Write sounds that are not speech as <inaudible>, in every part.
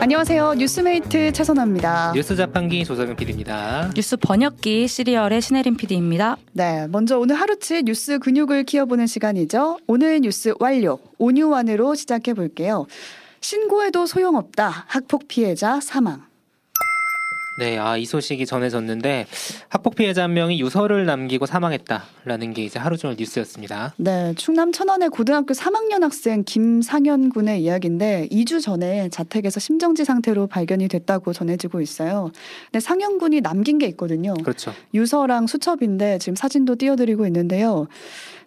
안녕하세요. 뉴스메이트 최선아입니다. 뉴스 자판기 조석영 PD입니다. 뉴스 번역기 씨리얼의 신혜림 PD입니다. 네, 먼저 오늘 하루치 뉴스 근육을 키워보는 시간이죠. 오늘 뉴스 완료 오뉴완으로 시작해 볼게요. 신고해도 소용없다. 학폭 피해자 사망. 네, 아, 이 소식이 전해졌는데 학폭 피해자 한 명이 유서를 남기고 사망했다라는 게 이제 하루 종일 뉴스였습니다. 네, 충남 천안의 고등학교 3학년 학생 김상현 군의 이야기인데 2주 전에 자택에서 심정지 상태로 발견이 됐다고 전해지고 있어요. 근데 상현 군이 남긴 게 있거든요. 그렇죠. 유서랑 수첩인데 지금 사진도 띄워드리고 있는데요.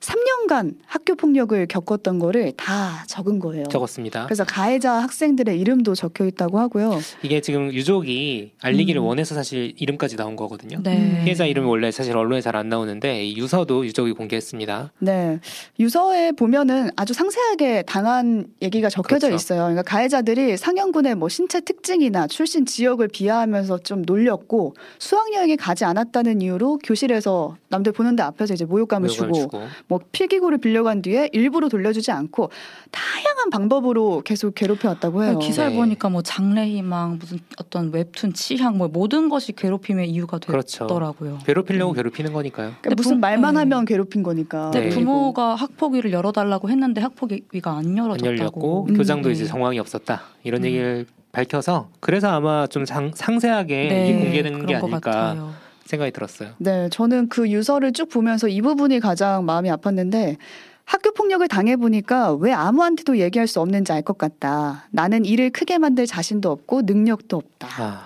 3년간 학교 폭력을 겪었던 거를 다 적은 거예요. 적었습니다. 그래서 가해자 학생들의 이름도 적혀 있다고 하고요. 이게 지금 유족이 알리기를 음. 원해서 사실 이름까지 나온 거거든요. 네. 피해자 이름이 원래 사실 언론에 잘 안 나오는데 이 유서도 유족이 공개했습니다. 네. 유서에 보면은 아주 상세하게 당한 얘기가 적혀져 그렇죠. 있어요. 그러니까 가해자들이 상현군의 뭐 신체 특징이나 출신 지역을 비하하면서 좀 놀렸고 수학여행에 가지 않았다는 이유로 교실에서 남들 보는데 앞에서 이제 모욕감을 모욕을 주고 주고. 뭐 필기구를 빌려간 뒤에 일부러 돌려주지 않고 다양한 방법으로 계속 괴롭혀왔다고 해요. 기사를 네. 보니까 뭐 장래희망 무슨 어떤 웹툰 취향 뭐 모든 것이 괴롭힘의 이유가 그렇죠. 됐더라고요. 괴롭히려고 음. 괴롭히는 거니까요. 그러니까 근데 무슨 부- 말만 네. 하면 괴롭힌 거니까. 근데 네. 부모가 학폭위를 열어달라고 했는데 학폭위가 안안 열어졌다고. 열렸고 음, 교장도 네. 이제 정황이 없었다 이런 음. 얘기를 밝혀서 그래서 아마 좀 상, 상세하게 네, 공개된 게 아닐까 같아요. 생각이 들었어요. 네, 저는 그 유서를 쭉 보면서 이 부분이 가장 마음이 아팠는데 학교 폭력을 당해 보니까 왜 아무한테도 얘기할 수 없는지 알 것 같다. 나는 일을 크게 만들 자신도 없고 능력도 없다. 아,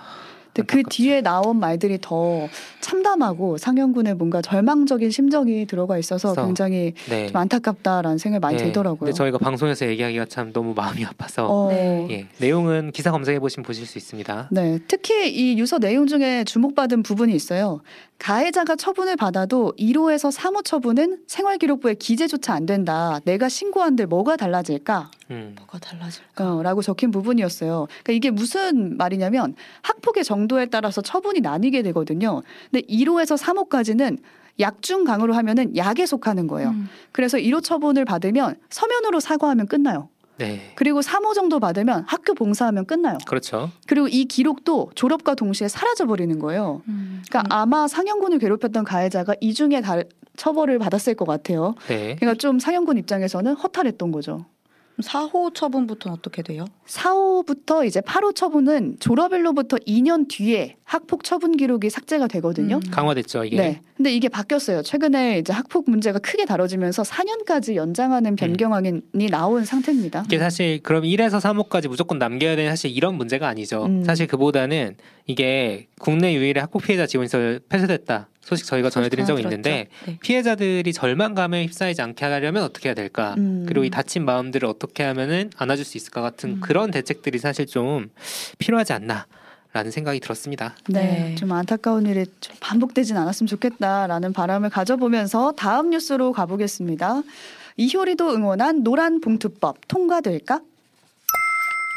그. 뒤에 나온 말들이 더 참담하고 상현군의 뭔가 절망적인 심정이 들어가 있어서 굉장히 네. 좀 안타깝다라는 생각이 많이 네. 들더라고요. 근데 저희가 방송에서 얘기하기가 참 너무 마음이 아파서 어, 네. 예, 내용은 기사 검색해 보시면 보실 수 있습니다. 네, 특히 이 유서 내용 중에 주목받은 부분이 있어요. 가해자가 처분을 받아도 1호에서 3호 처분은 생활기록부에 기재조차 안 된다. 내가 신고한들 뭐가 달라질까? 음, 뭐가 달라질까? 어, 라고 적힌 부분이었어요. 그러니까 이게 무슨 말이냐면 학폭의 정도에 따라서 처분이 나뉘게 되거든요. 근데 1호에서 3호까지는 약중 강으로 하면은 약에 속하는 거예요. 음. 그래서 1호 처분을 받으면 서면으로 사과하면 끝나요. 네, 그리고 3호 정도 받으면 학교 봉사하면 끝나요. 그렇죠. 그리고 이 기록도 졸업과 동시에 사라져 버리는 거예요. 음. 그러니까 아마 상현군을 괴롭혔던 가해자가 이 중에 다 처벌을 받았을 것 같아요. 네, 그러니까 좀 상현군 입장에서는 허탈했던 거죠. 4호 처분부터는 어떻게 돼요? 4호부터 이제 8호 처분은 졸업일로부터 2년 뒤에 학폭 처분 기록이 삭제가 되거든요. 음. 강화됐죠 이게. 네. 근데 이게 바뀌었어요. 최근에 이제 학폭 문제가 크게 다뤄지면서 4년까지 연장하는 변경안이 나온 상태입니다. 이게 사실 그럼 1에서 3호까지 무조건 남겨야 되는 사실 이런 문제가 아니죠. 음. 사실 그보다는 이게 국내 유일의 학폭 피해자 지원시설 폐쇄됐다 소식 저희가 전해드린 적이 들었죠. 있는데 네. 피해자들이 절망감에 휩싸이지 않게 하려면 어떻게 해야 될까? 음. 그리고 이 다친 마음들을 어떻게 하면은 안아줄 수 있을까 같은 음. 그런 대책들이 사실 좀 필요하지 않나 라는 생각이 들었습니다. 네, 네. 좀 안타까운 일이 좀 반복되진 않았으면 좋겠다라는 바람을 가져보면서 다음 뉴스로 가보겠습니다. 이효리도 응원한 노란 봉투법 통과될까?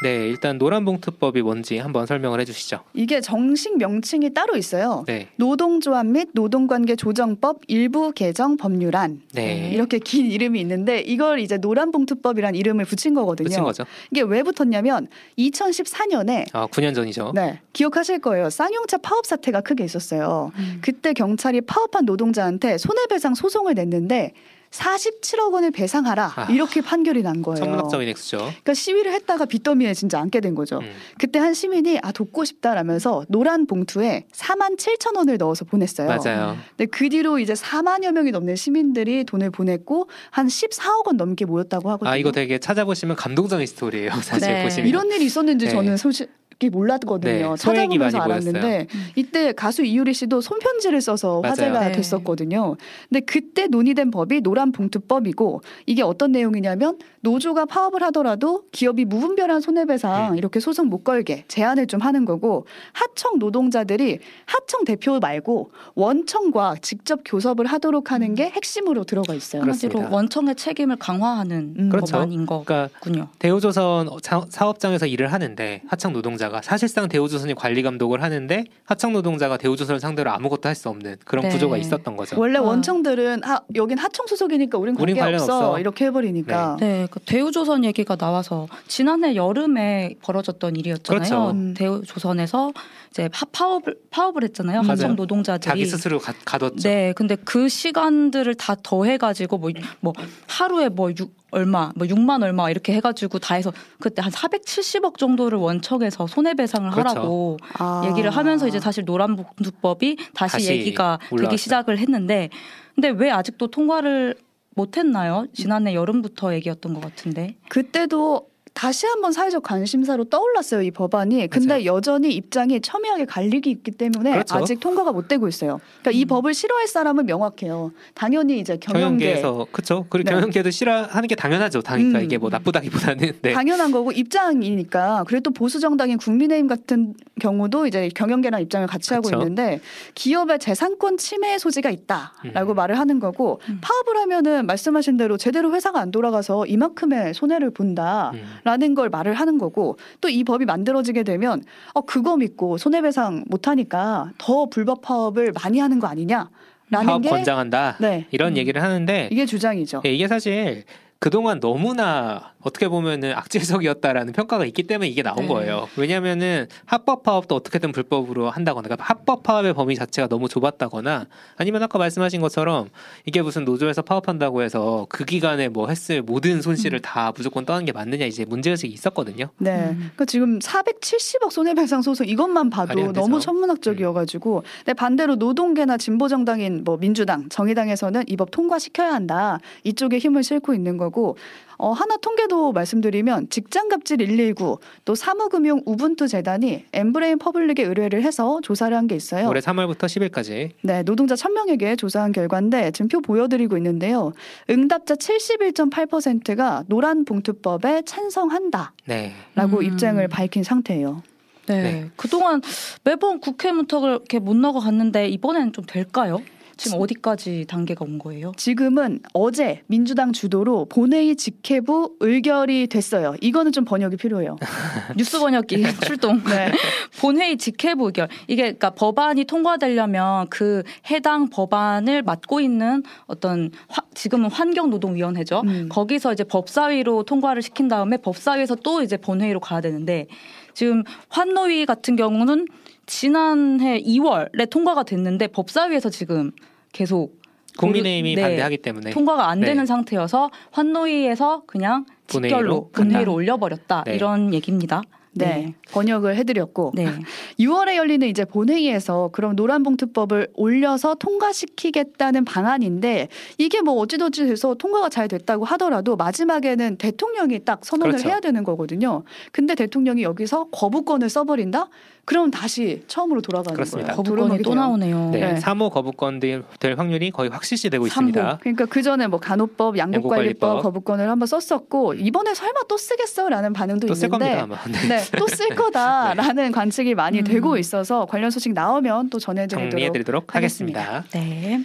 네, 일단 노란봉투법이 뭔지 한번 설명을 해주시죠. 이게 정식 명칭이 따로 있어요. 네, 노동조합 및 노동관계 조정법 일부 개정 법률안 네, 이렇게 긴 이름이 있는데 이걸 이제 노란봉투법이란 이름을 붙인 거거든요. 붙인 거죠. 이게 왜 붙었냐면 2014년에 아, 9년 전이죠. 네 기억하실 거예요. 쌍용차 파업 사태가 크게 있었어요. 음. 그때 경찰이 파업한 노동자한테 손해배상 소송을 냈는데 47억 원을 배상하라 아. 이렇게 판결이 난 거예요. 천문학적인 액수죠. 그러니까 시위를 했다가 빚더미에 진짜 앉게 된 거죠. 음. 그때 한 시민이 아 돕고 싶다라면서 노란 봉투에 4만 7천 원을 넣어서 보냈어요. 맞아요. 근데 그 뒤로 이제 4만여 명이 넘는 시민들이 돈을 보냈고 한 14억 원 넘게 모였다고 하거든요. 아 이거 되게 찾아보시면 감동적인 스토리예요. <laughs> 사실 네. 보시면 이런 일이 있었는지 네. 저는 솔직 히 몰랐거든요. 네, 찾아보면서 알았는데 모였어요. 음. 이때 가수 이유리 씨도 손편지를 써서 맞아요. 화제가 네. 됐었거든요. 근데 그때 논의된 법이 노란 봉투법이고 이게 어떤 내용이냐면 노조가 파업을 하더라도 기업이 무분별한 손해배상 음. 이렇게 소송 못 걸게 제한을 좀 하는 거고 하청 노동자들이 하청 대표 말고 원청과 직접 교섭을 하도록 하는 게 핵심으로 들어가 있어요. 그렇습니다. 한마디로 원청의 책임을 강화하는 음. 그렇죠. 법안인 그러니까 거군요. 대우조선 사- 사업장에서 일을 하는데 하청 노동자가 노동자가 사실상 대우조선이 관리 감독을 하는데 하청 노동자가 대우조선을 상대로 아무것도 할 수 없는 그런 네. 구조가 있었던 거죠. 원래 아. 원청들은 하, 여긴 하청 소속이니까 우린 관계 우린 관련 없어. 없어. 이렇게 해버리니까. 네, 그 대우조선 얘기가 나와서 지난해 여름에 벌어졌던 일이었잖아요. 그렇죠. 음. 대우조선에서 이제 파- 파업을 파업을 했잖아요. 맞아요. 하청 노동자들이. 자기 스스로 가, 가뒀죠. 네, 근데 그 시간들을 다 더해가지고 뭐, 뭐 하루에 뭐 6, 얼마, 뭐 6만 얼마 이렇게 해가지고 다 해서 그때 한 470억 정도를 원청에서 손해배상을 그렇죠. 하라고 아. 얘기를 하면서 이제 사실 노란봉투법이 다시, 다시 얘기가 올라왔어요. 되기 시작을 했는데 근데 왜 아직도 통과를 못했나요? 지난해 여름부터 얘기였던 것 같은데. 그때도 다시 한번 사회적 관심사로 떠올랐어요 이 법안이. 근데 맞아요. 여전히 입장이 첨예하게 갈리기 있기 때문에 그렇죠. 아직 통과가 못 되고 있어요. 그러니까 이 음. 법을 싫어할 사람은 명확해요. 당연히 이제 경영계 경영계 에서 그렇죠. 그리고 네. 경영계도 싫어하는 게 당연하죠. 당니까 음. 이게 뭐 나쁘다기보다는 네. 당연한 거고 입장이니까 그래도 보수 정당인 국민의힘 같은 경우도 이제 경영계랑 입장을 같이 하고 그쵸. 있는데 기업의 재산권 침해 소지가 있다라고 음. 말을 하는 거고 음. 파업을 하면은 말씀하신 대로 제대로 회사가 안 돌아가서 이만큼의 손해를 본다. 음. 라는 걸 말을 하는 거고 또 이 법이 만들어지게 되면 어 그거 믿고 손해배상 못 하니까 더 불법 파업을 많이 하는 거 아니냐 라는 파업 게 권장한다. 네. 이런 음. 얘기를 하는데 이게 주장이죠. 예, 이게 사실 그동안 너무나 어떻게 보면은 악질적이었다라는 평가가 있기 때문에 이게 나온 네. 거예요. 왜냐하면은 합법 파업도 어떻게든 불법으로 한다거나 그러니까 합법 파업의 범위 자체가 너무 좁았다거나 아니면 아까 말씀하신 것처럼 이게 무슨 노조에서 파업한다고 해서 그 기간에 뭐 했을 모든 손실을 음. 다 무조건 떠안는 게 맞느냐 이제 문제의식이 있었거든요. 네. 음. 그러니까 지금 470억 손해배상 소송 이것만 봐도. 너무 천문학적이어가지고 근데 반대로 노동계나 진보 정당인 뭐 민주당, 정의당에서는 이 법 통과시켜야 한다 이쪽에 힘을 싣고 있는 거고 어, 하나 통계도 말씀드리면 직장갑질 119 또 사무금융 우분투 재단이 엠브레인 퍼블릭에 의뢰를 해서 조사를 한 게 있어요. 올해 3월부터 10일까지 네, 노동자 1000명에게 조사한 결과인데 지금 표 보여드리고 있는데요. 응답자 71.8%가 노란 봉투법에 찬성한다라고 네. 음. 입장을 밝힌 상태예요. 네. 네. 그동안 매번 국회 문턱을 이렇게 못 나가 갔는데 이번에는 좀 될까요? 지금 어디까지 단계가 온 거예요? 지금은 어제 민주당 주도로 본회의 직회부 의결이 됐어요. 이거는 좀 번역이 필요해요. <laughs> 뉴스 번역기 <laughs> 출동. 네. <laughs> 본회의 직회부 의결. 이게 그러니까 법안이 통과되려면 그 해당 법안을 맡고 있는 어떤 화- 지금은 환경노동위원회죠. 음. 거기서 이제 법사위로 통과를 시킨 다음에 법사위에서 또 이제 본회의로 가야 되는데 지금 환노위 같은 경우는 지난해 2월에 통과가 됐는데 법사위에서 지금 계속 국민의힘이 네. 반대하기 때문에 통과가 안 네. 되는 상태여서 환노위에서 그냥 본회의로 직결로. 본회의로 올려버렸다 네. 이런 얘기입니다. 네. 번역을 해드렸고 네. <laughs> 6월에 열리는 이제 본회의에서 그럼 노란봉투법을 올려서 통과시키겠다는 방안인데 이게 뭐 어찌저찌 해서 통과가 잘 됐다고 하더라도 마지막에는 대통령이 딱 선언을 그렇죠. 해야 되는 거거든요. 근데 대통령이 여기서 거부권을 써버린다? 그럼 다시 처음으로 돌아가는 그렇습니다. 거예요. 거부권이 또. 나오네요. 네. 네. 3호 거부권 될, 될 확률이 거의 확실시 되고 삼호. 있습니다. 그러니까 그 전에 뭐 간호법, 양국관리법 양국관리법. 거부권을 한번 썼었고 이번에 설마 또 쓰겠어라는 반응도 또쓸 있는데 겁니다 아마. 네. 네, 또쓸 거다라는 관측이 많이 음. 되고 있어서 관련 소식 나오면 또 전해드리도록 하겠습니다. 네.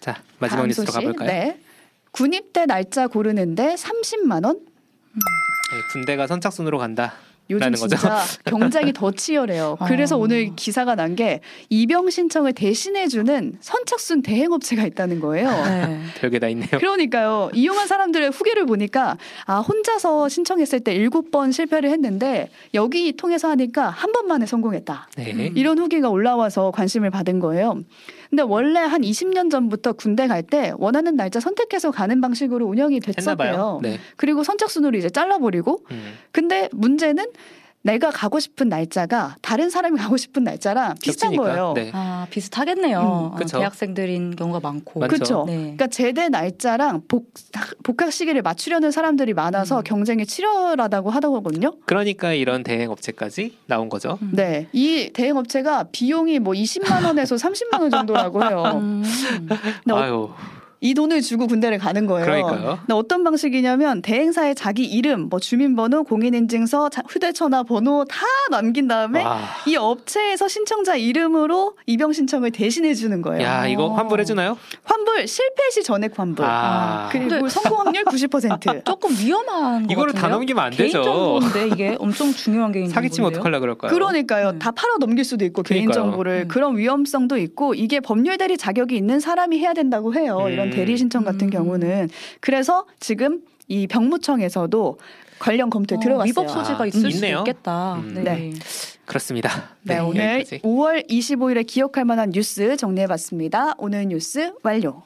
자 마지막 뉴스로. 가볼까요? 네. 군입대 날짜 고르는데 30만 원? 네, 군대가 선착순으로 간다. 요즘. 진짜 <laughs> 경쟁이 더 치열해요. 그래서 어. 오늘 기사가 난 게 입영 신청을 대신해주는 선착순 대행업체가 있다는 거예요. 네. <laughs> 별게 다 있네요. 그러니까요. 이용한 사람들의 후기를 보니까 아 혼자서 신청했을 때 일곱 번 실패를 했는데 여기 통해서 하니까 한 번만에 성공했다. 네. 음. 이런 후기가 올라와서 관심을 받은 거예요. 근데 원래 한 20년 전부터 군대 갈 때 원하는 날짜 선택해서 가는 방식으로 운영이. 됐었대요. 네. 그리고 선착순으로 이제 잘라버리고 음. 근데 문제는 내가 가고 싶은 날짜가 다른 사람이 가고 싶은 날짜랑 비슷한 겹치니까. 거예요. 네. 아 비슷하겠네요. 음, 어, 그쵸. 대학생들인 경우가 많고. 그렇죠. 네. 그러니까 제대 날짜랑 복, 복학 시기를 맞추려는 사람들이 많아서 음. 경쟁이 치열하다고 하더군요. 그러니까 이런 대행 업체까지 나온 거죠. 음. 네, 이 대행 업체가 비용이 뭐 20만 원에서 30만 원 정도라고 해요. 음. 근데 어- 아유 이 돈을 주고 군대를 가는 거예요. 그러니까요. 근데 어떤 방식이냐면 대행사에 자기 이름, 뭐 주민번호, 공인인증서, 자- 휴대전화 번호 다 남긴 다음에 와. 이 업체에서 신청자 이름으로 입영 신청을 대신해 주는 거예요. 야 이거 환불해 주나요? 환불 실패 시 전액 환불. 아. 그리고 근데- 성공 확률 90%. 조금 위험한 것 이거를 다? 넘기면 안 되죠. 개인정보인데 이게 엄청 중요한 <laughs> 개인정보인데요. 사기치면 어떡하려 그럴까요? 그러니까요. 음. 다 팔아 넘길 수도 있고. 개인 정보를 음. 그런 위험성도 있고 이게 법률 대리 자격이 있는 사람이 해야 된다고 해요. 음. 이런 대리 신청 같은 음. 경우는 그래서 지금 이 병무청에서도 관련 검토에 어, 들어갔어요. 위법 소지가 아, 있을 있네요. 수도 있겠다. 음. 네. 네. 그렇습니다. 네, 오늘 여기까지. 5월 25일에 기억할 만한 뉴스 정리해봤습니다. 오늘 뉴스 완료.